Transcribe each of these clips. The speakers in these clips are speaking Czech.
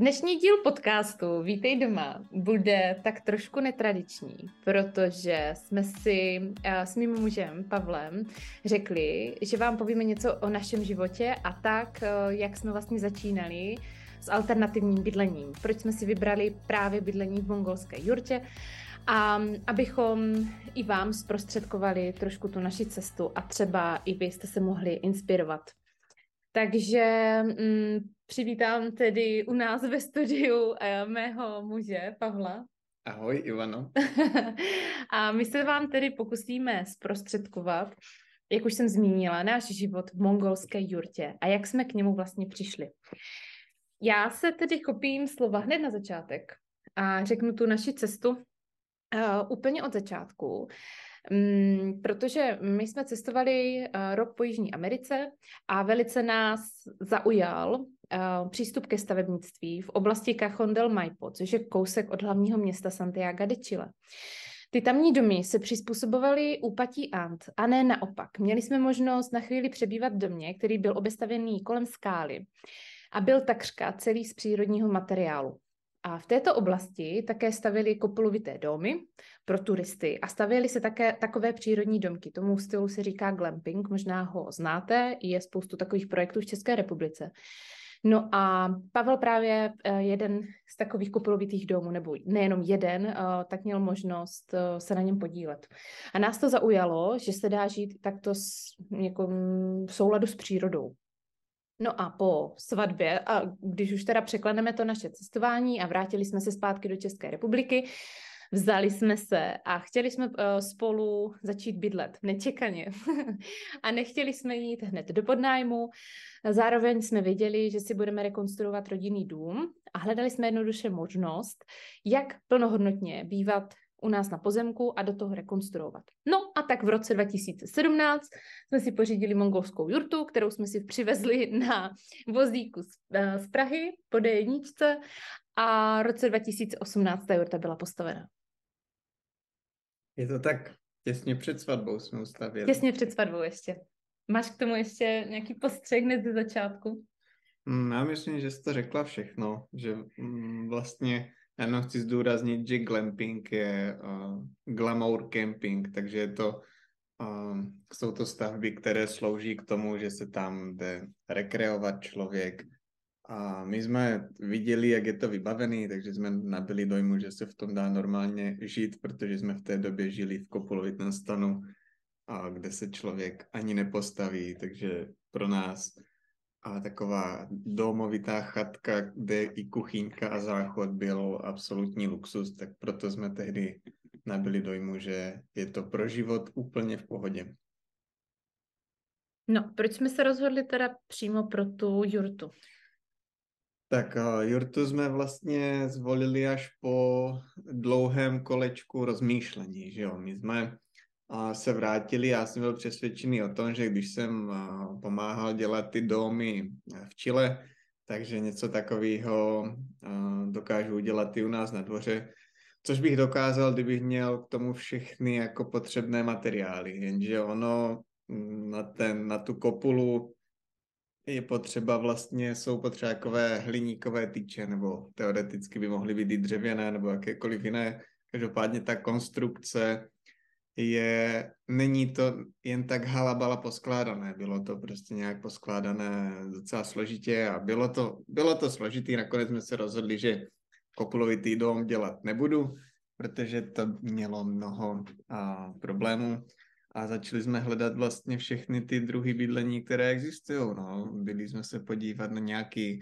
Dnešní díl podcastu Vítej doma bude tak trošku netradiční, protože jsme si eh, s mým mužem Pavlem řekli, že vám povíme něco o našem životě a tak, eh, jak jsme vlastně začínali s alternativním bydlením. Proč jsme si vybrali právě bydlení v mongolské jurtě a abychom i vám zprostředkovali trošku tu naši cestu a třeba i vy jste se mohli inspirovat. Takže mm, přivítám tedy u nás ve studiu eh, mého muže Pavla. Ahoj Ivano. a my se vám tedy pokusíme zprostředkovat, jak už jsem zmínila, náš život v mongolské jurtě a jak jsme k němu vlastně přišli. Já se tedy chopím slova hned na začátek a řeknu tu naši cestu uh, úplně od začátku. Um, protože my jsme cestovali uh, rok po Jižní Americe a velice nás zaujal uh, přístup ke stavebnictví v oblasti Cajon del Maipo, což je kousek od hlavního města Santiago de Chile. Ty tamní domy se přizpůsobovaly úpatí Ant a ne naopak. Měli jsme možnost na chvíli přebývat v domě, který byl obestavený kolem skály a byl takřka celý z přírodního materiálu. A v této oblasti také stavili kopulovité domy pro turisty a stavěly se také takové přírodní domky. Tomu stylu se říká glamping, možná ho znáte, je spoustu takových projektů v České republice. No a Pavel právě eh, jeden z takových kupolovitých domů, nebo nejenom jeden, eh, tak měl možnost eh, se na něm podílet. A nás to zaujalo, že se dá žít takto jako v souladu s přírodou. No a po svatbě, a když už teda překleneme to naše cestování a vrátili jsme se zpátky do České republiky, vzali jsme se a chtěli jsme uh, spolu začít bydlet nečekaně. a nechtěli jsme jít hned do podnájmu. Zároveň jsme věděli, že si budeme rekonstruovat rodinný dům a hledali jsme jednoduše možnost, jak plnohodnotně bývat u nás na pozemku a do toho rekonstruovat. No a tak v roce 2017 jsme si pořídili mongolskou jurtu, kterou jsme si přivezli na vozíku z, eh, z Prahy po D1 a v roce 2018 ta jurta byla postavena. Je to tak těsně před svatbou jsme ustavili. Těsně před svatbou ještě. Máš k tomu ještě nějaký postřeh hned ze začátku? Mm, já myslím, že jsi to řekla všechno, že mm, vlastně Ano, chci zdůraznit, že glamping je uh, glamour camping, takže je to, uh, jsou to stavby, které slouží k tomu, že se tam jde rekreovat člověk. A my jsme viděli, jak je to vybavený, takže jsme nabili dojmu, že se v tom dá normálně žít, protože jsme v té době žili v kopulovitém stanu, a kde se člověk ani nepostaví, takže pro nás a taková domovitá chatka, kde i kuchyňka a záchod byl absolutní luxus, tak proto jsme tehdy nabili dojmu, že je to pro život úplně v pohodě. No, proč jsme se rozhodli teda přímo pro tu jurtu? Tak uh, jurtu jsme vlastně zvolili až po dlouhém kolečku rozmýšlení, že jo. My jsme se vrátili. Já jsem byl přesvědčený o tom, že když jsem pomáhal dělat ty domy v Chile, takže něco takového dokážu udělat i u nás na dvoře, což bych dokázal, kdybych měl k tomu všechny jako potřebné materiály, jenže ono mm, na, ten, na tu kopulu je potřeba vlastně, jsou potřeba takové hliníkové tyče, nebo teoreticky by mohly být i dřevěné, nebo jakékoliv jiné. Každopádně ta konstrukce je, není to jen tak halabala poskládané, bylo to prostě nějak poskládané docela složitě a bylo to, bylo to složitý, nakonec jsme se rozhodli, že kopulovitý dom dělat nebudu, protože to mělo mnoho a, problémů a začali jsme hledat vlastně všechny ty druhy bydlení, které existují. No. Byli jsme se podívat na nějaký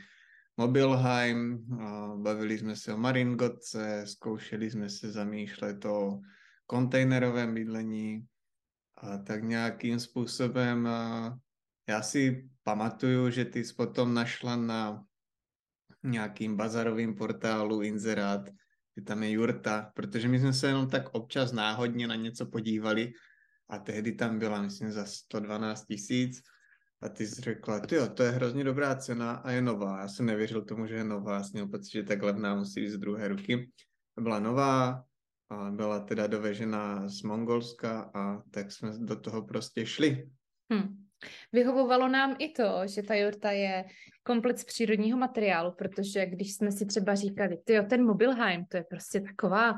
Mobilheim, a bavili jsme se o Maringotce, zkoušeli jsme se zamýšlet o kontejnerovém bydlení a tak nějakým způsobem já si pamatuju, že ty jsi potom našla na nějakým bazarovým portálu inzerát, že tam je jurta, protože my jsme se jenom tak občas náhodně na něco podívali a tehdy tam byla, myslím, za 112 tisíc a ty jsi řekla, jo, to je hrozně dobrá cena a je nová. Já jsem nevěřil tomu, že je nová, já jsem měl pocit, že tak levná musí být z druhé ruky. Byla nová, byla teda dovežena z Mongolska a tak jsme do toho prostě šli. Hmm. Vyhovovalo nám i to, že ta jurta je komplet z přírodního materiálu, protože když jsme si třeba říkali, ty ten Mobilheim, to je prostě taková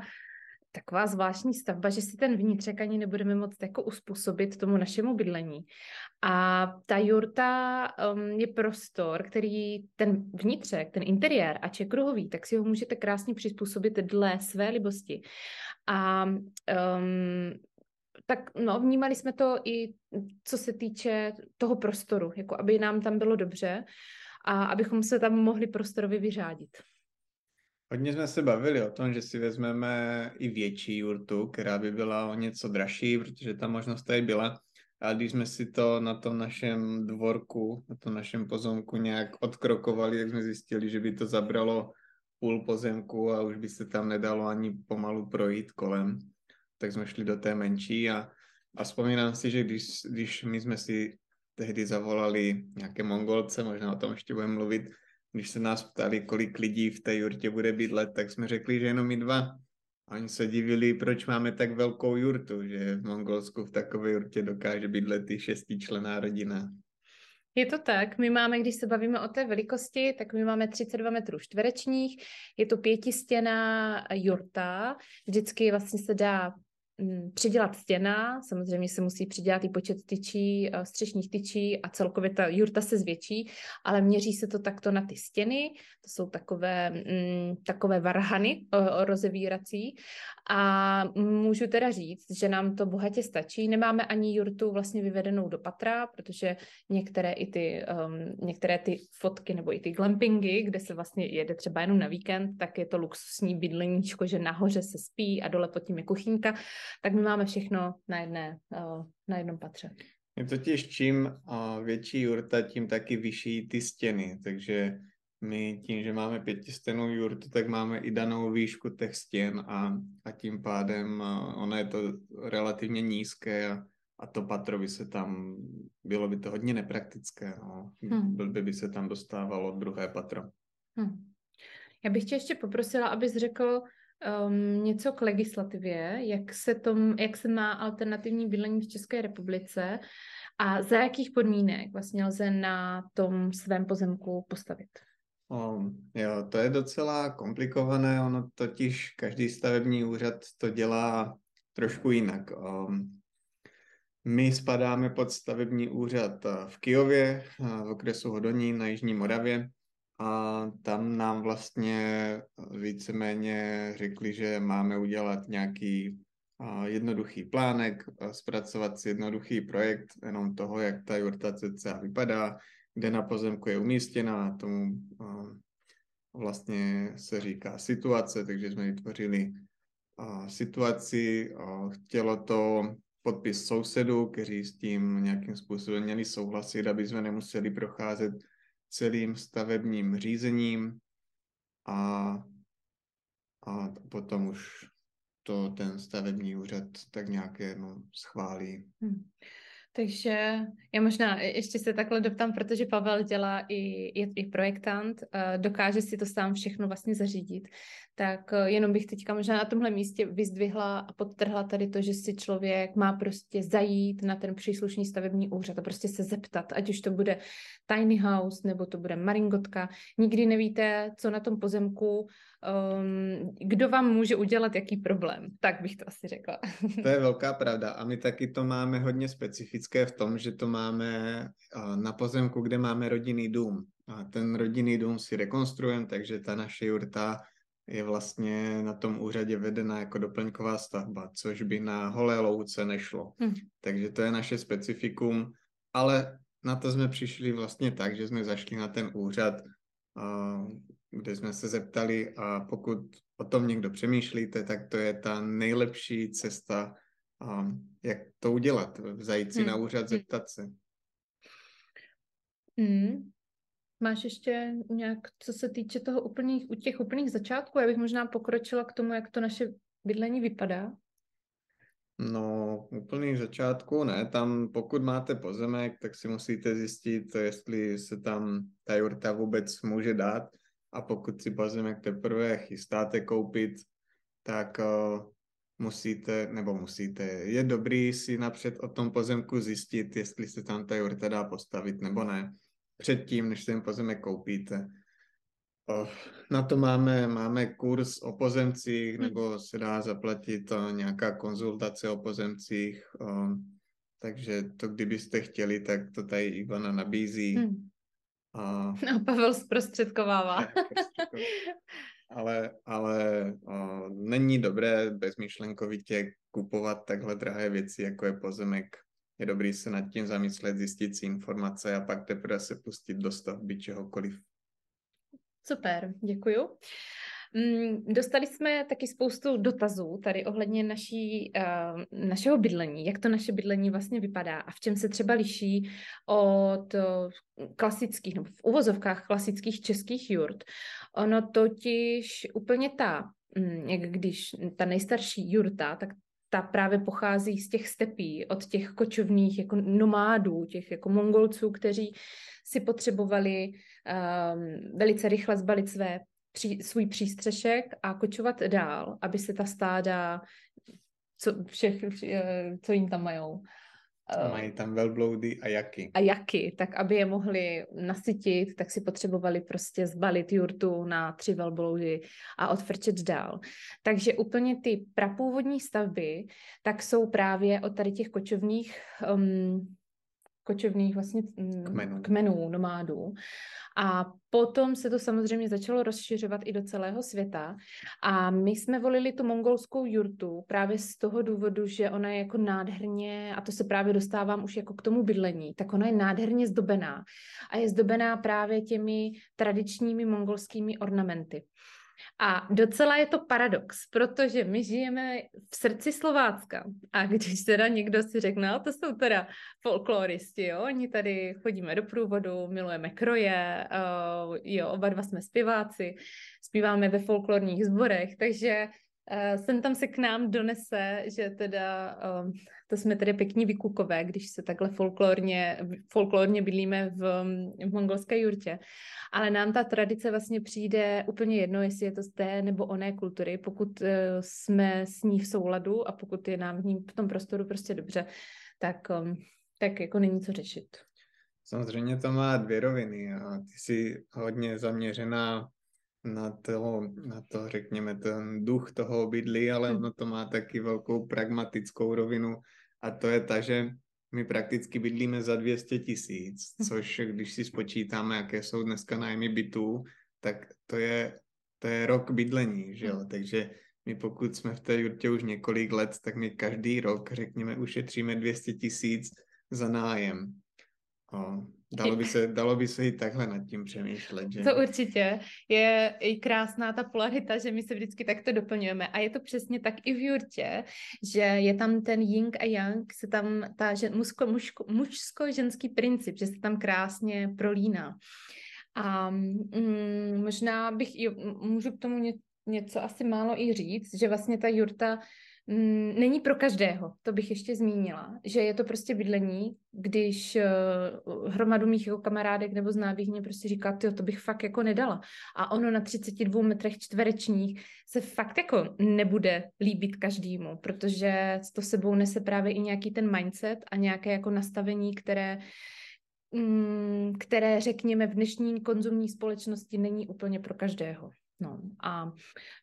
taková zvláštní stavba, že si ten vnitřek ani nebudeme moct jako uspůsobit tomu našemu bydlení. A ta jurta um, je prostor, který ten vnitřek, ten interiér, ať je kruhový, tak si ho můžete krásně přizpůsobit dle své libosti. A um, tak no, vnímali jsme to i co se týče toho prostoru, jako aby nám tam bylo dobře a abychom se tam mohli prostorově vyřádit. Hodně jsme se bavili o tom, že si vezmeme i větší jurtu, která by byla o něco dražší, protože ta možnost tady byla. A když jsme si to na tom našem dvorku, na tom našem pozemku nějak odkrokovali, tak jsme zjistili, že by to zabralo půl pozemku a už by se tam nedalo ani pomalu projít kolem. Tak jsme šli do té menší a, a vzpomínám si, že když, když my jsme si tehdy zavolali nějaké mongolce, možná o tom ještě budeme mluvit, když se nás ptali, kolik lidí v té jurtě bude bydlet, tak jsme řekli, že jenom my dva. A oni se divili, proč máme tak velkou jurtu, že v Mongolsku v takové jurtě dokáže bydlet i šestičlená rodina. Je to tak. My máme, když se bavíme o té velikosti, tak my máme 32 metrů čtverečních. Je to pětistěná jurta. Vždycky vlastně se dá přidělat stěna, samozřejmě se musí přidělat i počet tyčí, eh, střešních tyčí a celkově ta jurta se zvětší, ale měří se to takto na ty stěny, to jsou takové, mm, takové varhany rozevírací a můžu teda říct, že nám to bohatě stačí. Nemáme ani jurtu vlastně vyvedenou do patra, protože některé i ty, um, některé ty fotky nebo i ty glampingy, kde se vlastně jede třeba jenom na víkend, tak je to luxusní bydleníčko, že nahoře se spí a dole pod tím je kuchynka tak my máme všechno na, jedné, eh, na jednom patře. Je totiž čím eh, větší jurta, tím taky vyšší ty stěny, takže my tím, že máme pětistěnou jurtu, tak máme i danou výšku těch stěn a, a tím pádem ono je to relativně nízké a, a to patro by se tam, bylo by to hodně nepraktické, no. hmm. by, by se tam dostávalo druhé patro. Hmm. Já bych tě ještě poprosila, abys řekl, um, něco k legislativě, jak se, tom, jak se má alternativní bydlení v České republice a za jakých podmínek vlastně lze na tom svém pozemku postavit. Um, jo, to je docela komplikované, ono totiž každý stavební úřad to dělá trošku jinak. Um, my spadáme pod stavební úřad v Kijově, v okresu Hodoní na Jižní Moravě a tam nám vlastně víceméně řekli, že máme udělat nějaký jednoduchý plánek, zpracovat si jednoduchý projekt jenom toho, jak ta jurta cca vypadá, kde na pozemku je umístěna, tomu vlastně se říká situace, takže jsme vytvořili situaci, chtělo to podpis sousedů, kteří s tím nějakým způsobem měli souhlasit, aby jsme nemuseli procházet celým stavebním řízením a, a potom už to ten stavební úřad tak nějak no, schválí. Hmm. Takže já možná ještě se takhle doptám, protože Pavel dělá i, je i projektant, dokáže si to sám všechno vlastně zařídit. Tak eh, jenom bych teďka možná na tomhle místě vyzdvihla a podtrhla tady to, že si člověk má prostě zajít na ten příslušný stavební úřad a prostě se zeptat, ať už to bude tiny house nebo to bude maringotka. Nikdy nevíte, co na tom pozemku um, kdo vám může udělat jaký problém. Tak bych to asi řekla. To je velká pravda a my taky to máme hodně specifické v tom, že to máme na pozemku, kde máme rodinný dům. A ten rodinný dům si rekonstruujeme, takže ta naše jurta je vlastně na tom úřadě vedena jako doplňková stavba, což by na holé louce nešlo. Hmm. Takže to je naše specifikum, ale na to jsme přišli vlastně tak, že jsme zašli na ten úřad, kde jsme se zeptali a pokud o tom někdo přemýšlíte, tak to je ta nejlepší cesta, jak to udělat, zajít si hmm. na úřad, zeptat se. Hmm. Máš ještě nějak, co se týče toho úplných, u těch úplných začátků, já bych možná pokročila k tomu, jak to naše bydlení vypadá. No, úplný začátku ne, tam pokud máte pozemek, tak si musíte zjistit, jestli se tam ta jurta vůbec může dát a pokud si pozemek teprve chystáte koupit, tak uh, musíte, nebo musíte, je dobrý si napřed o tom pozemku zjistit, jestli se tam ta jurta dá postavit nebo ne. Předtím, než ten pozemek koupíte. Na to máme, máme kurz o pozemcích, hmm. nebo se dá zaplatit nějaká konzultace o pozemcích. Takže to, kdybyste chtěli, tak to tady Ivana nabízí. Hmm. A... No, Pavel zprostředkovává. ale, ale o, není dobré bezmyšlenkovitě kupovat takhle drahé věci, jako je pozemek. Je dobrý se nad tím zamyslet, zjistit si informace a pak teprve se pustit do stavby čehokoliv. Super, děkuju. Mm, dostali jsme taky spoustu dotazů tady ohledně naší, uh, našeho bydlení, jak to naše bydlení vlastně vypadá a v čem se třeba liší od klasických, nebo v uvozovkách klasických českých jurt. Ono totiž úplně ta, mm, jak když ta nejstarší jurta, tak ta právě pochází z těch stepí, od těch kočovných jako nomádů, těch jako mongolců, kteří si potřebovali um, velice rychle zbalit své pří, svůj přístřešek a kočovat dál, aby se ta stáda, co, všech, eh, co jim tam majou, Mají tam velbloudy a jaky. A jaky, tak aby je mohli nasytit, tak si potřebovali prostě zbalit jurtu na tři velbloudy a odfrčet dál. Takže úplně ty prapůvodní stavby, tak jsou právě od tady těch kočovných um, kočovných vlastně mm, kmenů. kmenů, nomádů. A potom se to samozřejmě začalo rozšiřovat i do celého světa. A my jsme volili tu mongolskou jurtu právě z toho důvodu, že ona je jako nádherně, a to se právě dostávám už jako k tomu bydlení, tak ona je nádherně zdobená. A je zdobená právě těmi tradičními mongolskými ornamenty. A docela je to paradox, protože my žijeme v srdci Slovácka. A když teda někdo si řekne, no to jsou teda folkloristi, jo, oni tady chodíme do průvodu, milujeme kroje, uh, jo, oba dva jsme zpěváci, zpíváme ve folklorních sborech, takže sem tam se k nám donese, že teda uh, to jsme tedy pěkní vykukové, když se takhle folklorně, folklorně bydlíme v, v mongolské jurtě. Ale nám ta tradice vlastně přijde úplně jedno, jestli je to z té nebo oné kultury, pokud uh, jsme s ní v souladu a pokud je nám v, ní, v tom prostoru prostě dobře, tak, um, tak jako není co řešit. Samozřejmě to má dvě roviny a ty jsi hodně zaměřená na to, na to, řekněme, ten duch toho bydlí, ale hm. ono to má taky velkou pragmatickou rovinu, a to je ta, že my prakticky bydlíme za 200 tisíc, což když si spočítáme, jaké jsou dneska nájmy bytů, tak to je, to je rok bydlení, že jo? Hmm. Takže my pokud jsme v té jurtě už několik let, tak my každý rok, řekněme, ušetříme 200 tisíc za nájem. O, Dalo by, se, dalo by se i takhle nad tím přemýšlet. Že? To určitě. Je i krásná ta polarita, že my se vždycky takto doplňujeme. A je to přesně tak i v jurtě, že je tam ten yin a yang, se tam ta žen, mužsko, mužko, mužsko-ženský princip, že se tam krásně prolíná. A mm, možná bych, jo, můžu k tomu ně, něco asi málo i říct, že vlastně ta jurta není pro každého, to bych ještě zmínila, že je to prostě bydlení, když uh, hromadu mých jako kamarádek nebo známých mě prostě říká, ty to bych fakt jako nedala. A ono na 32 metrech čtverečních se fakt jako nebude líbit každému, protože to sebou nese právě i nějaký ten mindset a nějaké jako nastavení, které mm, které, řekněme, v dnešní konzumní společnosti není úplně pro každého. No a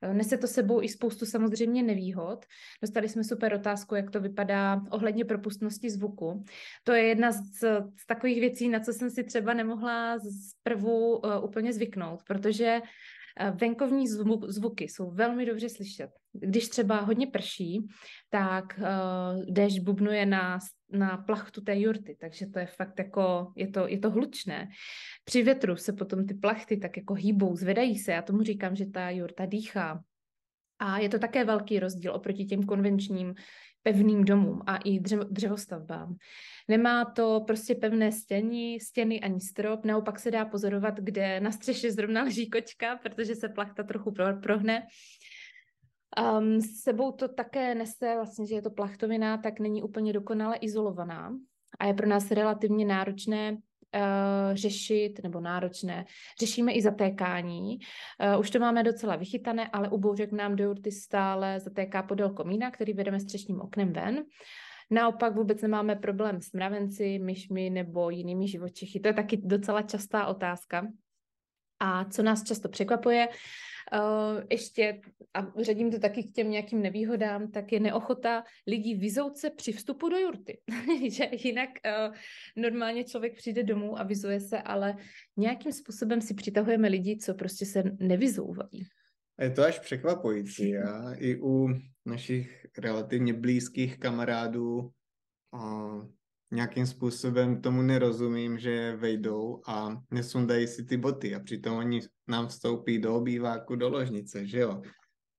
e, nese to sebou i spoustu samozřejmě nevýhod. Dostali jsme super otázku, jak to vypadá ohledně propustnosti zvuku. To je jedna z, z takových věcí, na co jsem si třeba nemohla zprvu uh, úplně zvyknout, protože venkovní zvuky jsou velmi dobře slyšet. Když třeba hodně prší, tak uh, déšť bubnuje na na plachtu té jurty, takže to je fakt jako, je to, je to hlučné. Při větru se potom ty plachty tak jako hýbou, zvedají se, já tomu říkám, že ta jurta dýchá. A je to také velký rozdíl oproti těm konvenčním pevným domům a i dřevo, dřevostavbám. Nemá to prostě pevné stěny, stěny ani strop, naopak se dá pozorovat, kde na střeše zrovna leží kočka, protože se plachta trochu prohne Um, s sebou to také nese, vlastně, že je to plachtovina, tak není úplně dokonale izolovaná a je pro nás relativně náročné uh, řešit, nebo náročné, řešíme i zatékání. Uh, už to máme docela vychytané, ale u bouřek nám do jurty stále zatéká podél komína, který vedeme střešním oknem ven. Naopak vůbec nemáme problém s mravenci, myšmi nebo jinými živočichy. To je taky docela častá otázka. A co nás často překvapuje, uh, ještě, a řadím to taky k těm nějakým nevýhodám, tak je neochota lidí vyzout se při vstupu do jurty. že jinak uh, normálně člověk přijde domů a vyzuje se, ale nějakým způsobem si přitahujeme lidi, co prostě se nevyzouvají. Je to až překvapující. Já i u našich relativně blízkých kamarádů a nějakým způsobem tomu nerozumím, že vejdou a nesundají si ty boty a přitom oni nám vstoupí do obýváku, do ložnice, že jo.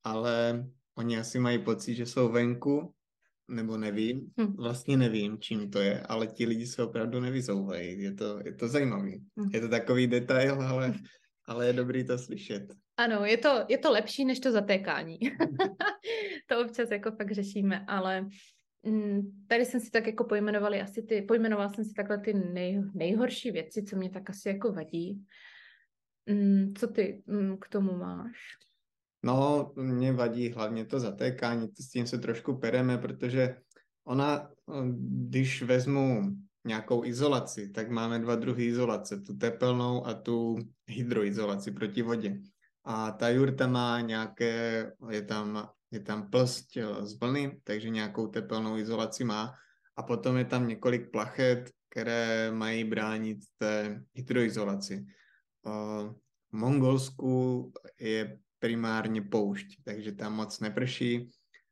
Ale oni asi mají pocit, že jsou venku, nebo nevím, hm. vlastně nevím, čím to je, ale ti lidi se opravdu nevyzouvají. Je to, je to zajímavý. Hm. Je to takový detail, ale, ale je dobrý to slyšet. Ano, je to, je to lepší než to zatékání. to občas jako fakt řešíme, ale tady jsem si tak jako pojmenovali asi ty, pojmenoval jsem si takhle ty nej, nejhorší věci, co mě tak asi jako vadí. Mm, co ty mm, k tomu máš? No, mě vadí hlavně to zatékání, s tím se trošku pereme, protože ona, když vezmu nějakou izolaci, tak máme dva druhy izolace, tu tepelnou a tu hydroizolaci proti vodě. A ta jurta má nějaké, je tam, je tam plst eh, z vlny, takže nějakou tepelnou izolaci má. A potom je tam několik plachet, které mají bránit té hydroizolaci. Eh, v Mongolsku je primárně poušť, takže tam moc neprší.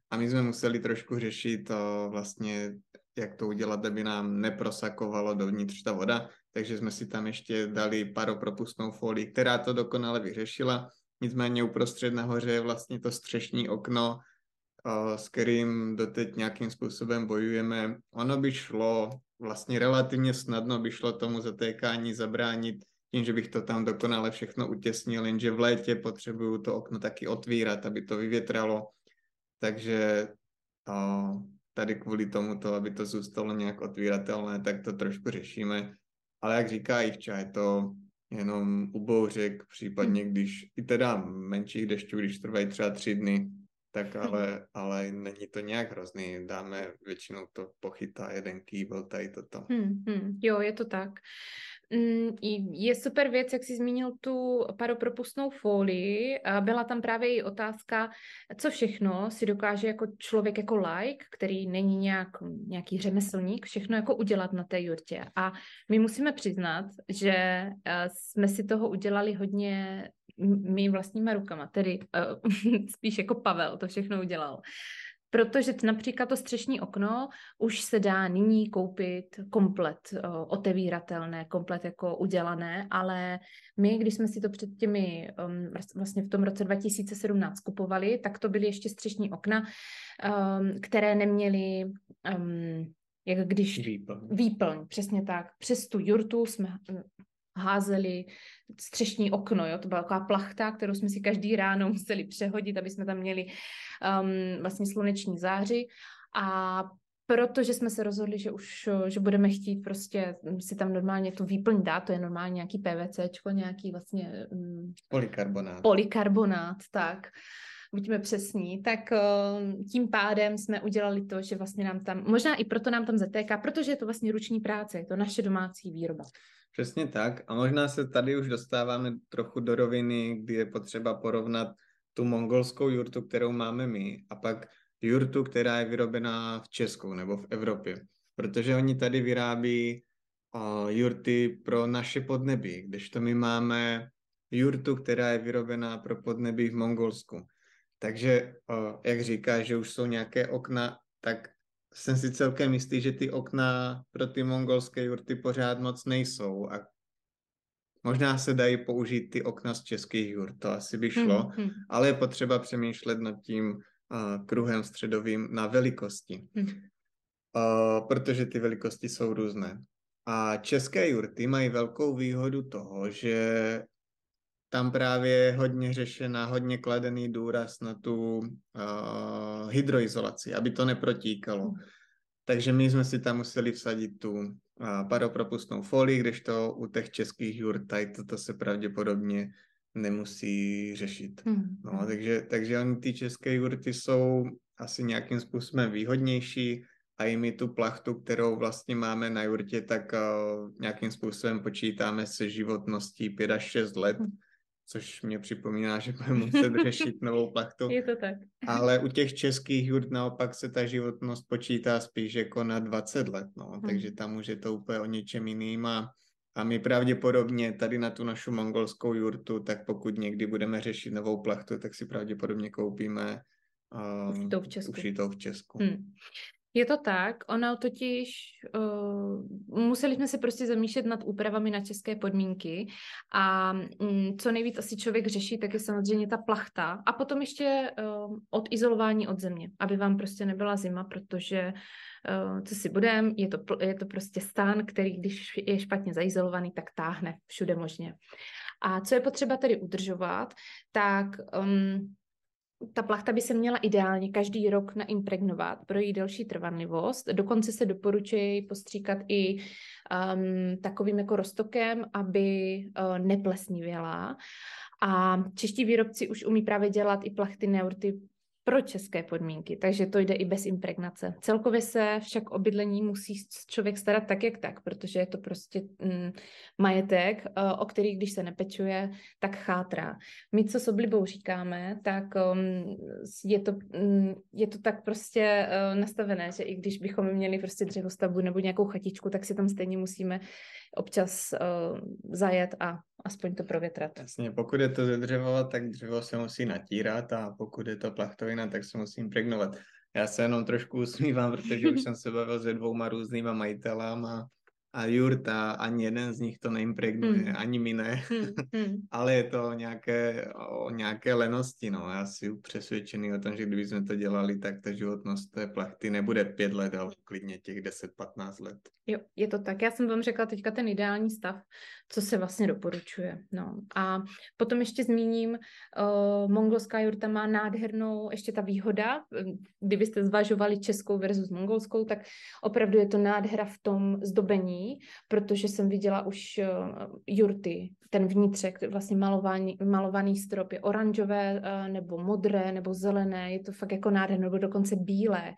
A my jsme museli trošku řešit eh, vlastně, jak to udělat, aby nám neprosakovalo dovnitř ta voda. Takže jsme si tam ještě dali paropropustnou folii, která to dokonale vyřešila. Nicméně uprostřed nahoře je vlastně to střešní okno, s kterým doteď nějakým způsobem bojujeme. Ono by šlo, vlastně relativně snadno by šlo tomu zatékání zabránit tím, že bych to tam dokonale všechno utěsnil, jenže v létě potřebuju to okno taky otvírat, aby to vyvětralo. Takže tady kvůli tomuto, aby to zůstalo nějak otvíratelné, tak to trošku řešíme. Ale jak říká Ivča, je to jenom u bouřek, případně hm. když i teda menších dešťů, když trvají třeba tři dny, tak hm. ale, ale není to nějak hrozný. Dáme většinou to pochytá jeden kýbl, tady toto. Hmm, hmm, jo, je to tak. Mm, je super věc, jak jsi zmínil tu paropropustnou folii. Byla tam právě i otázka, co všechno si dokáže jako člověk jako like, který není nějak, nějaký řemeslník, všechno jako udělat na té jurtě. A my musíme přiznat, že eh, jsme si toho udělali hodně my vlastníma rukama, tedy uh, spíš jako Pavel to všechno udělal. Protože například to střešní okno už se dá nyní koupit komplet uh, otevíratelné, komplet jako udělané, ale my, když jsme si to před těmi, um, vlastně v tom roce 2017 kupovali, tak to byly ještě střešní okna, um, které neměly um, jak když výplň. výplň, přesně tak. Přes tu jurtu jsme házeli střešní okno, jo? to byla taková plachta, kterou jsme si každý ráno museli přehodit, aby jsme tam měli um, vlastně sluneční záři a protože jsme se rozhodli, že už že budeme chtít prostě si tam normálně tu výplň dát, to je normálně nějaký PVCčko, nějaký vlastně... Um, polikarbonát. Polikarbonát, tak buďme přesní, tak uh, tím pádem jsme udělali to, že vlastně nám tam, možná i proto nám tam zatéká, protože je to vlastně ruční práce, je to naše domácí výroba. Přesně tak. A možná se tady už dostáváme trochu do roviny, kdy je potřeba porovnat tu mongolskou jurtu, kterou máme my, a pak jurtu, která je vyrobená v Česku nebo v Evropě. Protože oni tady vyrábí uh, jurty pro naše podnebí, kdežto my máme jurtu, která je vyrobená pro podnebí v Mongolsku. Takže, uh, jak říká, že už jsou nějaké okna, tak jsem si celkem jistý, že ty okna pro ty mongolské jurty pořád moc nejsou a možná se dají použít ty okna z českých jurt, to asi by šlo, hmm, hmm. ale je potřeba přemýšlet nad tím uh, kruhem středovým na velikosti, hmm. uh, protože ty velikosti jsou různé. A české jurty mají velkou výhodu toho, že tam právě je hodně řešená, hodně kladený důraz na tu uh, hydroizolaci, aby to neprotíkalo. takže my jsme si tam museli vsadit tu paropropustnou folii, kdežto u těch českých jurt tady toto se pravděpodobně nemusí řešit. Hmm. No, takže, takže oni ty české jurty jsou asi nějakým způsobem výhodnější a i my tu plachtu, kterou vlastně máme na jurtě, tak uh, nějakým způsobem počítáme se životností 5 až 6 let. Hmm což mě připomíná, že budeme muset řešit novou plachtu. Je to tak. Ale u těch českých jurt naopak se ta životnost počítá spíš jako na 20 let, no. Hmm. takže tam už je to úplně o něčem jiným a, a my pravděpodobně tady na tu našu mongolskou jurtu, tak pokud někdy budeme řešit novou plachtu, tak si pravděpodobně koupíme uh, ušitou v Česku. Ušitou v Česku. Hmm. Je to tak, ono totiž, uh, museli jsme se prostě zamýšlet nad úpravami na české podmínky a um, co nejvíc asi člověk řeší, tak je samozřejmě ta plachta a potom ještě uh, odizolování od země, aby vám prostě nebyla zima, protože uh, co si budem, je to, je to prostě stán, který když je špatně zaizolovaný, tak táhne všude možně. A co je potřeba tedy udržovat, tak um, ta plachta by se měla ideálně každý rok naimpregnovat pro její delší trvanlivost. Dokonce se doporučuje postříkat i um, takovým jako roztokem, aby uh, neplesnivěla. A čeští výrobci už umí právě dělat i plachty neurty pro české podmínky, takže to jde i bez impregnace. Celkově se však o bydlení musí člověk starat tak, jak tak, protože je to prostě mm, majetek, eh, o který, když se nepečuje, tak chátrá. My, co s oblibou říkáme, tak um, je, to, um, je to tak prostě uh, nastavené, že i když bychom měli prostě dřevostavbu nebo nějakou chatičku, tak si tam stejně musíme občas uh, zajet a aspoň to provětrat. Jasně, pokud je to ze dřeva, tak dřevo se musí natírat a pokud je to plachtovina, tak se musí impregnovat. Já se jenom trošku usmívám, protože už jsem se bavil se dvouma různýma majitelama a jurta, ani jeden z nich to neimpregnuje, hmm. ani my ne, hmm. Hmm. ale je to nějaké, o nějaké lenosti, no. Já si přesvědčený o tom, že kdyby jsme to dělali, tak ta životnost té plachty nebude pět let, ale klidně těch 10-15 let. Jo, je to tak. Já jsem vám řekla teďka ten ideální stav, co se vlastně doporučuje. No. A potom ještě zmíním, uh, mongolská jurta má nádhernou, ještě ta výhoda, kdybyste zvažovali českou versus mongolskou, tak opravdu je to nádhera v tom zdobení, protože jsem viděla už uh, jurty, ten vnitřek, vlastně malovaný, malovaný strop je oranžové, uh, nebo modré, nebo zelené, je to fakt jako nádherné, nebo dokonce bílé.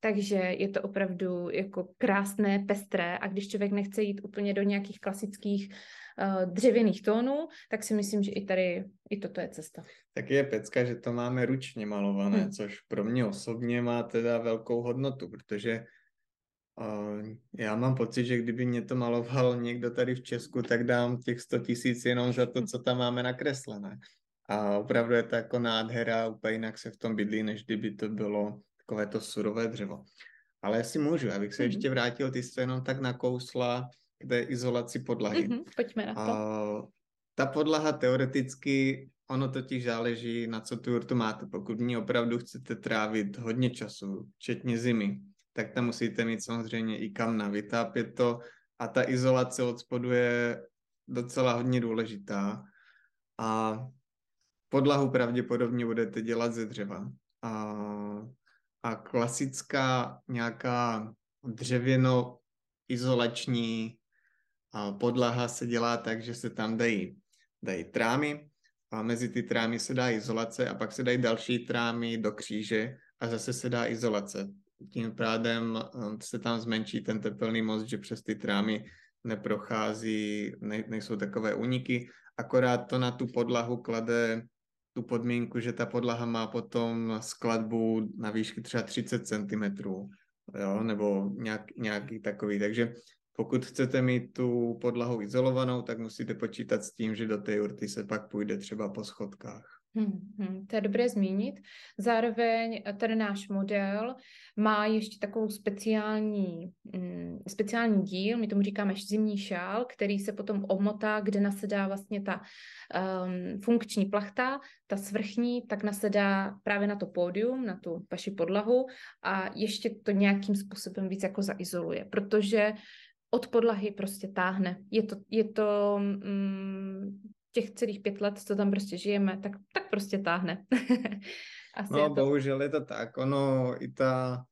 Takže je to opravdu jako krásné, pestré a když člověk nechce jít úplně do nějakých klasických uh, dřevěných tónů, tak si myslím, že i tady i toto je cesta. Tak je pecka, že to máme ručně malované, hmm. což pro mě osobně má teda velkou hodnotu, protože já mám pocit, že kdyby mě to maloval někdo tady v Česku, tak dám těch 100 tisíc jenom za to, co tam máme nakreslené. A opravdu je to jako nádhera, úplně jinak se v tom bydlí, než kdyby to bylo takové to surové dřevo. Ale jestli můžu, abych se mm-hmm. ještě vrátil, ty jsi to jenom tak nakousla k té izolaci podlahy. Mm-hmm, pojďme na to. A, ta podlaha teoreticky, ono totiž záleží, na co tu jurtu máte. Pokud ní opravdu chcete trávit hodně času, včetně zimy, tak tam musíte mít samozřejmě i kam na vytápět to a ta izolace od spodu je docela hodně důležitá. A podlahu pravděpodobně budete dělat ze dřeva. A a klasická nějaká dřevěno izolační podlaha se dělá tak, že se tam dají, dají trámy a mezi ty trámy se dá izolace a pak se dají další trámy do kříže a zase se dá izolace. Tím pádem um, se tam zmenší ten tepelný most, že přes ty trámy neprochází, ne, nejsou takové úniky, akorát to na tu podlahu klade tu podmínku, že ta podlaha má potom skladbu na výšky třeba 30 cm, jo, nebo nějak, nějaký takový. Takže pokud chcete mít tu podlahu izolovanou, tak musíte počítat s tím, že do té urty se pak půjde třeba po schodkách. Hmm, hmm, to je dobré zmínit. Zároveň ten náš model má ještě takovou speciální, mm, speciální díl, my tomu říkáme zimní šál, který se potom omotá, kde nasedá vlastně ta um, funkční plachta, ta svrchní, tak nasedá právě na to pódium, na tu vaši podlahu a ještě to nějakým způsobem víc jako zaizoluje, protože od podlahy prostě táhne. Je to, je to mm, těch celých pět let, co tam prostě žijeme, tak, tak prostě táhne. Asi no, je to... bohužel je to tak. Ono i ta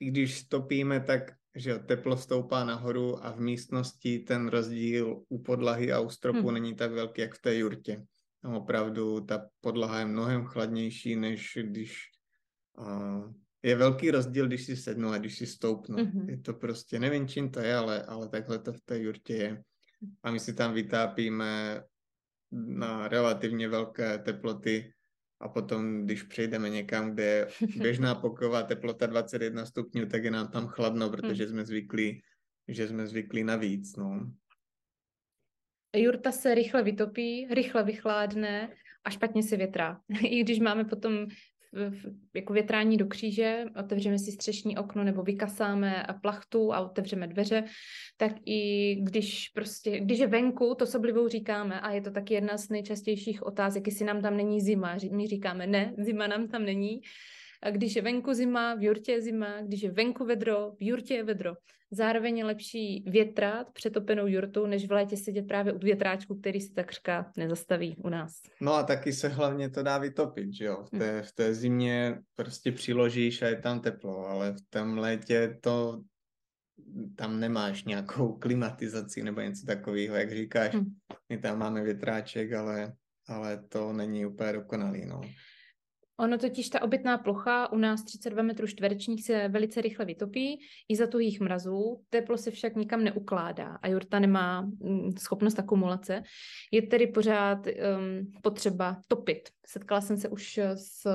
i když topíme, tak že teplo stoupá nahoru a v místnosti ten rozdíl u podlahy a u stropu hmm. není tak velký, jak v té jurtě. Tam opravdu ta podlaha je mnohem chladnější, než když uh, je velký rozdíl, když si sednu a když si stoupnu. Mm-hmm. Je to prostě, nevím čím to je, ale, ale takhle to v té jurtě je. A my si tam vytápíme na relativně velké teploty a potom, když přejdeme někam, kde je běžná pokojová teplota 21 stupňů, tak je nám tam chladno, protože jsme zvyklí, že jsme zvyklí na víc, no. Jurta se rychle vytopí, rychle vychládne a špatně se větrá. I když máme potom jako větrání do kříže, otevřeme si střešní okno nebo vykasáme plachtu a otevřeme dveře, tak i když prostě, když je venku, to s oblibou říkáme a je to taky jedna z nejčastějších otázek, jestli nám tam není zima. My říkáme ne, zima nám tam není, když je venku zima, v jurtě je zima, když je venku vedro, v jurtě je vedro. Zároveň je lepší větrat přetopenou jurtou, než v létě sedět právě u větráčku, který se takřka nezastaví u nás. No a taky se hlavně to dá vytopit, že jo? V té, hm. v té zimě prostě přiložíš a je tam teplo, ale v tom létě to tam nemáš nějakou klimatizaci nebo něco takového, jak říkáš. Hmm. My tam máme větráček, ale, ale to není úplně dokonalý, no. Ono totiž ta obytná plocha u nás 32 metrů čtverečních se velice rychle vytopí i za tuhých mrazů. Teplo se však nikam neukládá a jurta nemá mm, schopnost akumulace. Je tedy pořád um, potřeba topit. Setkala jsem se už s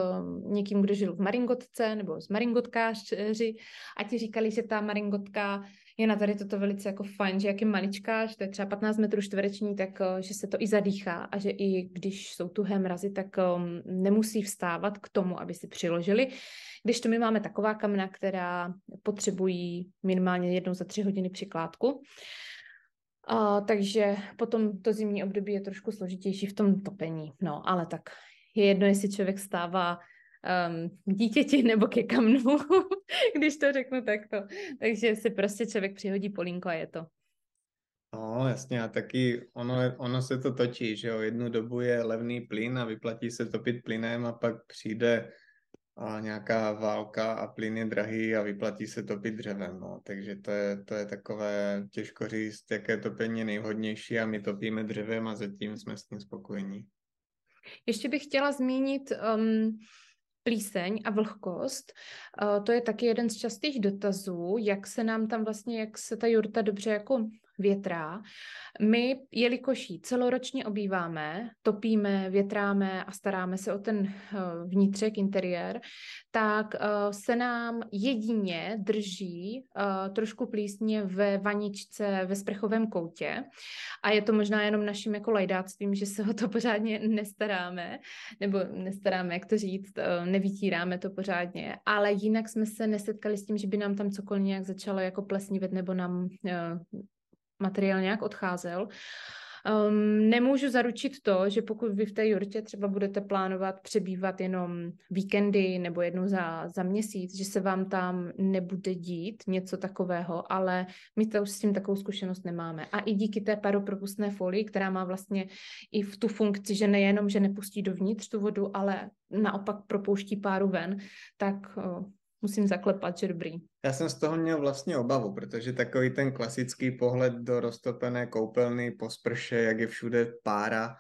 někým, kdo žil v maringotce nebo s maringotkáři a ti říkali, že ta maringotka je na tady toto velice jako fajn, že jak je maličká, že to je třeba 15 metrů čtvereční, tak eh, že se to i zadýchá a že i když jsou tuhé mrazy, tak um, nemusí vstávat k tomu, aby si přiložili. Když to my máme taková kamena, která potřebují minimálně jednou za tři hodiny přikládku, Uh, takže potom to zimní období je trošku složitější v tom topení. No, ale tak je jedno, jestli člověk stává um, k dítěti nebo ke kamnu, když to řeknu takto. Takže si prostě člověk přihodí polínko a je to. No, jasně, a taky ono, ono se to točí, že jo, jednu dobu je levný plyn a vyplatí se topit plynem a pak přijde a nějaká válka a plyn je drahý a vyplatí se topit dřevem, no. Takže to je, to je takové, těžko říct, jaké topení je nejvhodnější a my topíme dřevem a zatím jsme s tím spokojení. Ještě bych chtěla zmínit um, plíseň a vlhkost. To je taky jeden z častých dotazů, jak se nám tam vlastně, jak se ta jurta dobře jako větrá. My, jelikož ji celoročně obýváme, topíme, větráme a staráme se o ten eh, vnitřek, interiér, tak eh, se nám jedině drží eh, trošku plísně ve vaničce ve sprchovém koutě a je to možná jenom naším jako lajdáctvím, že se o to pořádně nestaráme, nebo nestaráme, jak to říct, nevytíráme to pořádně, ale jinak jsme se nesetkali s tím, že by nám tam cokoliv nějak začalo jako plesnivět nebo nám materiál nějak odcházel. Um, nemůžu zaručit to, že pokud vy v té jurtě třeba budete plánovat přebývat jenom víkendy nebo jednou za, za měsíc, že se vám tam nebude dít něco takového, ale my to už s tím takovou zkušenost nemáme. A i díky té paropropustné folii, která má vlastně i v tu funkci, že nejenom, že nepustí dovnitř tu vodu, ale naopak propouští páru ven, tak musím zaklepat, že dobrý. Já jsem z toho měl vlastně obavu, protože takový ten klasický pohled do roztopené koupelny po sprše, jak je všude pára,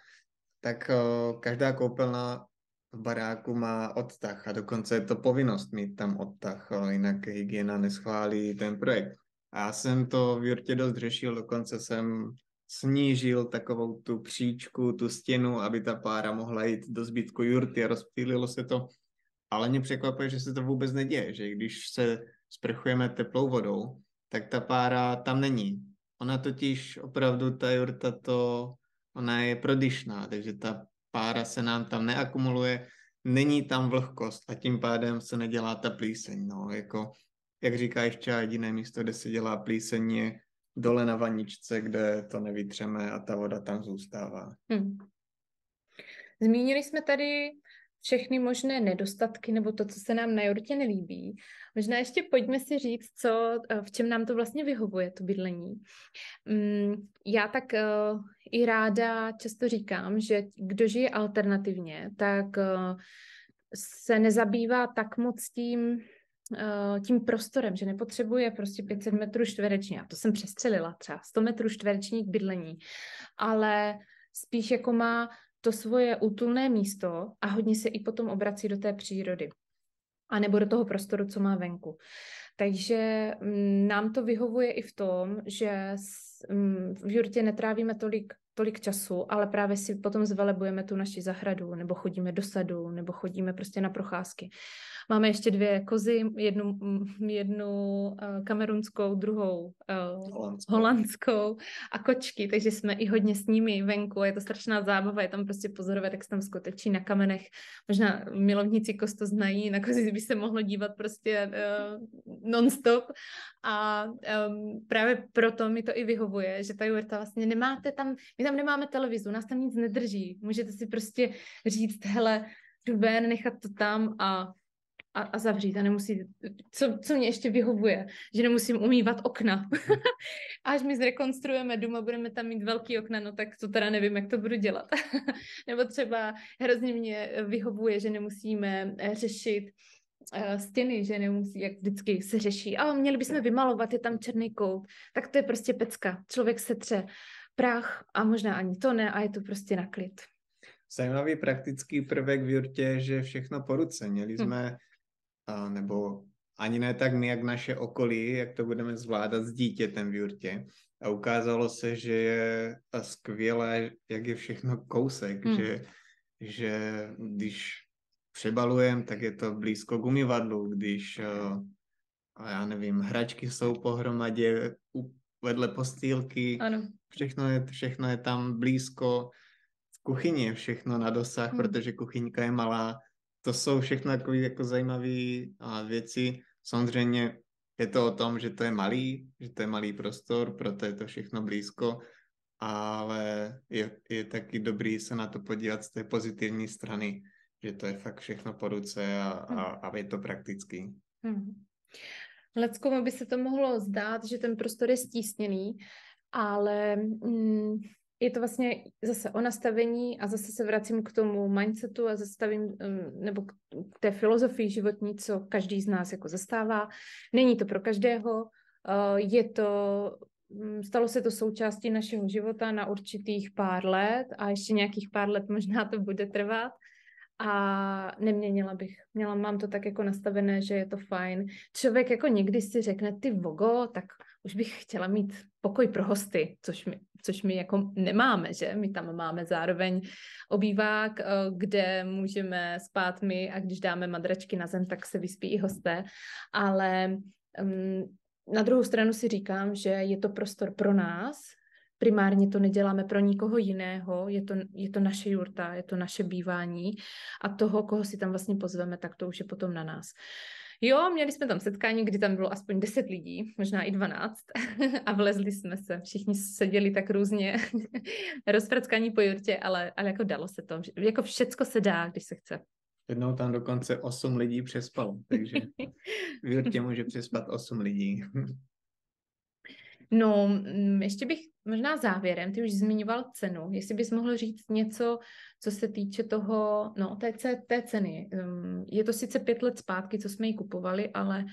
tak uh, každá koupelna v baráku má odtah a dokonce je to povinnost mít tam odtah, uh, jinak hygiena neschválí ten projekt. A já jsem to v Jurtě dost řešil, dokonce jsem snížil takovou tu příčku, tu stěnu, aby ta pára mohla jít do zbytku jurty a rozptýlilo se to ale mě překvapuje, že se to vůbec neděje, že když se sprchujeme teplou vodou, tak ta pára tam není. Ona totiž opravdu, ta jurta to, ona je prodyšná, takže ta pára se nám tam neakumuluje, není tam vlhkost a tím pádem se nedělá ta plíseň. No, jako, jak říká ještě jediné místo, kde se dělá plíseň je dole na vaničce, kde to nevytřeme a ta voda tam zůstává. Hmm. Zmínili jsme tady všechny možné nedostatky nebo to, co se nám na Jurtě nelíbí. Možná ještě pojďme si říct, co, eh, v čem nám to vlastně vyhovuje, to bydlení. Mm, já tak uh, i ráda často říkám, že kdo žije alternativně, tak uh, se nezabývá tak moc tím, tím prostorem, že nepotřebuje prostě 500 metrů čtvereční. Já to jsem přestřelila třeba 100 metrů čtverečních bydlení, ale spíš jako má to svoje útulné místo a hodně se i potom obrací do té přírody. A nebo do toho prostoru, co má venku. Takže mm, nám to vyhovuje i v tom, že mm, v jurtě netrávíme tolik tolik času, ale právě si potom zvelebujeme tu naši zahradu, nebo chodíme do sadu, nebo chodíme prostě na procházky. Máme ještě dvě kozy, jednu, jednu uh, kamerunskou, druhou uh, holandskou. holandskou a kočky, takže jsme i hodně s nimi venku je to strašná zábava, je tam prostě pozorovat, jak se tam skutečí na kamenech. Možná milovníci kosto znají, na kozy by se mohlo dívat prostě uh, non-stop a um, právě proto mi to i vyhovuje, že ta Juerta vlastně nemáte tam, my tam nemáme televizu, nás tam nic nedrží. Můžete si prostě říct, hele, jdu ven, nechat to tam a a, a zavřít a nemusí, co, co mě ještě vyhovuje, že nemusím umývat okna. Až my zrekonstruujeme dům a budeme tam mít velký okna, no tak to teda nevím, jak to budu dělat. Nebo třeba hrozně mě vyhovuje, že nemusíme eh, řešit uh, stěny, že nemusí, jak vždycky se řeší, a měli bychom vymalovat, je tam černý kout, tak to je prostě pecka. Člověk se tře prach a možná ani to ne a je to prostě na klid. Zajímavý praktický prvek v jurtě, že všechno po ruce. Měli hm. jsme a, nebo ani ne tak my, jak naše okolí, jak to budeme zvládat s dítětem v jurtě. A ukázalo se, že je skvělé, jak je všechno kousek, hmm. že, že když přebalujeme, tak je to blízko gumivadlu, když a já nevím, hračky jsou pohromadě vedle postýlky, ano. Všechno, je, všechno je tam blízko, v kuchyni je všechno na dosah, hmm. protože kuchyňka je malá, to jsou všechno takové jako zajímavé věci. Samozřejmě je to o tom, že to je malý, že to je malý prostor, proto je to všechno blízko, ale je, je taky dobrý se na to podívat z té pozitivní strany, že to je fakt všechno po ruce a, a, a je to praktický. Hmm. Leckomu by se to mohlo zdát, že ten prostor je stísněný, ale mm, je to vlastně zase o nastavení a zase se vracím k tomu mindsetu a zastavím, um, nebo k té filozofii životní, co každý z nás jako zastává. Není to pro každého, uh, je to, um, stalo se to součástí našeho života na určitých pár let a ještě nějakých pár let možná to bude trvat a neměnila bych. Měla, mám to tak jako nastavené, že je to fajn. Člověk jako někdy si řekne, ty vogo, tak už bych chtěla mít pokoj pro hosty, což my, což my jako nemáme, že? My tam máme zároveň obývák, eh, kde můžeme spát my a když dáme madračky na zem, tak se vyspí i hosté, ale um, na druhou stranu si říkám, že je to prostor pro nás, primárně to neděláme pro nikoho jiného, je to, je to naše jurta, je to naše bývání a toho, koho si tam vlastně pozveme, tak to už je potom na nás. Jo, měli jsme tam setkání, kdy tam bylo aspoň 10 lidí, možná i 12 a vlezli jsme se. Všichni seděli tak různě rozprackaní po jurtě, ale, ale jako dalo se to. Jako všecko se dá, když se chce. Jednou tam dokonce 8 lidí přespalo, takže v jurtě může přespat 8 lidí. No, mm, ještě bych možná závěrem, ty už zmiňoval cenu, jestli bys mohl říct něco, co se týče toho, no, té, té ceny. Um, je to sice pět let zpátky, co jsme ji kupovali, ale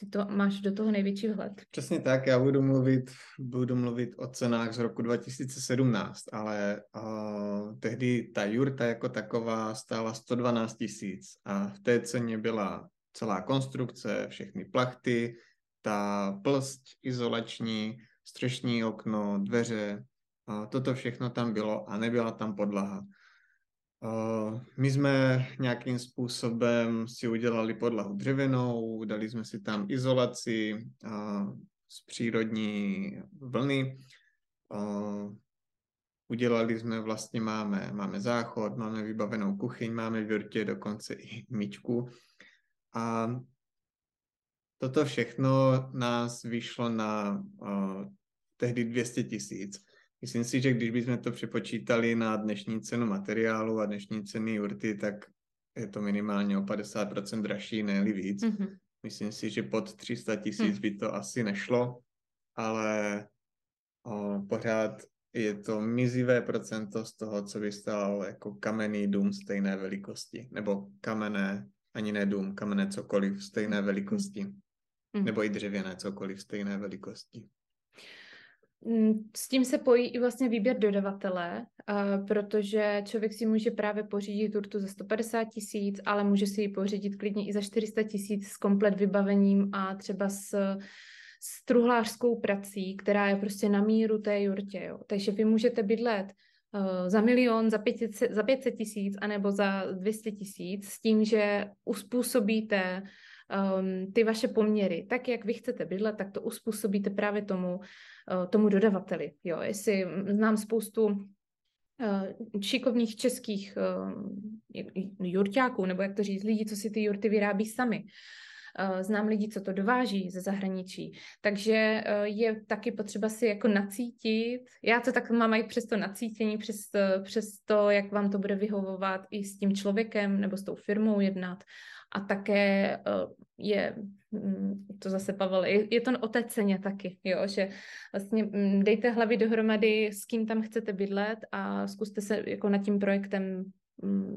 ty to máš do toho největší vhled. Přesně tak, já budu mluvit, budu mluvit o cenách z roku 2017, ale uh, tehdy ta jurta jako taková stála 112 tisíc a v té ceně byla celá konstrukce, všechny plachty, ta plst izolační, střešní okno, dveře, a toto všechno tam bylo a nebyla tam podlaha. My jsme nějakým způsobem si udělali podlahu dřevěnou, dali jsme si tam izolaci z přírodní vlny. Udělali jsme vlastně, máme, máme záchod, máme vybavenou kuchyň, máme v jurtě dokonce i myčku. A toto všechno nás vyšlo na uh, tehdy 200 tisíc. Myslím si, že když bychom to přepočítali na dnešní cenu materiálu a dnešní ceny jurty, tak je to minimálně o 50% dražší, ne víc. Mm-hmm. Myslím si, že pod 300 tisíc mm. by to asi nešlo, ale o, pořád je to mizivé procento z toho, co by stál jako kamenný dům stejné velikosti, nebo kamenné ani ne dům, kamenné cokoliv stejné velikosti. Mm. Nebo i dřevěné cokoliv stejné velikosti. Mm, s tím se pojí i vlastně výběr dodavatele, protože člověk si může právě pořídit turtu za 150 tisíc, ale může si ji pořídit klidně i za 400 tisíc s komplet vybavením a třeba s, s truhlářskou prací, která je prostě na míru té jurtě. Jo. Takže vy můžete bydlet uh, za milion, za 500, za 500 tisíc, anebo za 200 tisíc s tím, že uspůsobíte um, ty vaše poměry tak, jak vy chcete bydlet, tak to uspůsobíte právě tomu, tomu dodavateli. Jo, jestli znám spoustu uh, šikovných českých uh, jurťáků, nebo jak to říct, lidí, co si ty jurty vyrábí sami. Znám lidi, co to dováží ze zahraničí, takže je taky potřeba si jako nacítit. Já to tak mám i přes to nacítění, přes, přes to, jak vám to bude vyhovovat i s tím člověkem nebo s tou firmou jednat a také eh, je, mm, to zase Pavel, je, je to o té ceně taky, jo, že vlastně mm, dejte hlavy dohromady, s kým tam chcete bydlet a zkuste se jako nad tím projektem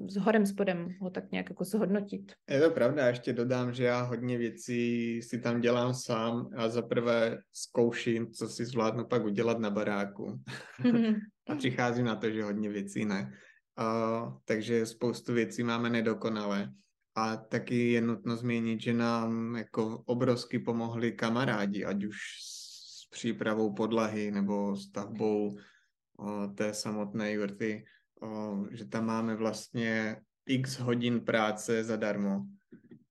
s horem spodem ho tak nějak jako zhodnotit. Je to pravda, ještě dodám, že já hodně věcí si tam dělám sám a za prvé zkouším, co si zvládnu pak udělat na baráku. a přicházím na to, že hodně věcí ne. Uh, takže spoustu věcí máme nedokonalé. A taky je nutno změnit, že nám jako obrovsky pomohli kamarádi, ať už s přípravou podlahy nebo stavbou té samotné jurty, že tam máme vlastně x hodin práce zadarmo.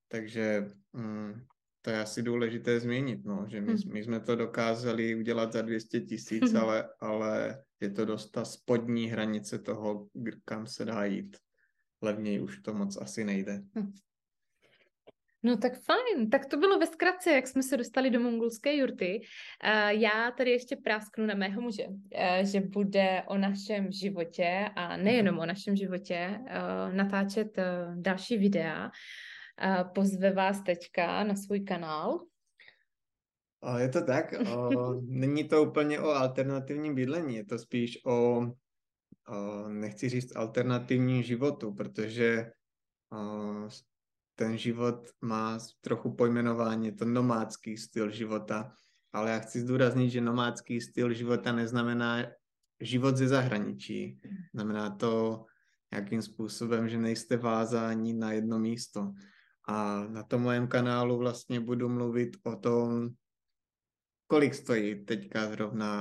Takže mm, to je asi důležité změnit, no, že my, hm. my jsme to dokázali udělat za 200 tisíc, ale, ale je to dost ta spodní hranice toho, kam se dá jít levněji už to moc asi nejde. No tak fajn, tak to bylo ve zkratce, jak jsme se dostali do mongolské jurty. Já tady ještě prásknu na mého muže, že bude o našem životě a nejenom o našem životě natáčet další videa. Pozve vás teďka na svůj kanál. Je to tak, není to úplně o alternativním bydlení, je to spíš o nechci říct alternativním životu, protože ten život má trochu pojmenování, to nomádský styl života, ale já chci zdůraznit, že nomádský styl života neznamená život ze zahraničí. Znamená to nějakým způsobem, že nejste vázáni na jedno místo. A na tom mém kanálu vlastně budu mluvit o tom, kolik stojí teďka zrovna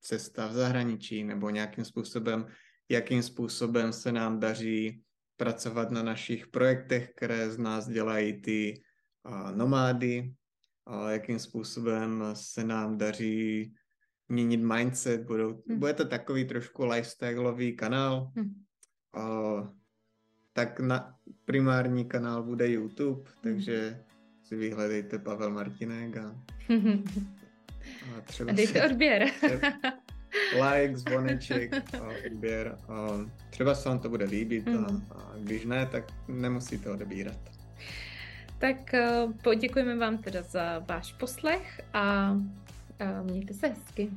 cesta v zahraničí, nebo nějakým způsobem, jakým způsobem se nám daří pracovat na našich projektech, které z nás dělají ty nomády, a jakým způsobem se nám daří měnit mindset. Budou, hmm. Bude to takový trošku lifestyleový kanál. Hmm. A, tak na primární kanál bude YouTube, hmm. takže si vyhledejte Pavel Martinek a, a třeba a dejte si, odběr. Like, zvoneček, odběr. Třeba se vám to bude líbit mm. a, mhm. a když ne, tak nemusíte odebírat. Tak eh, poděkujeme vám teda za váš poslech a, a mějte se hezky.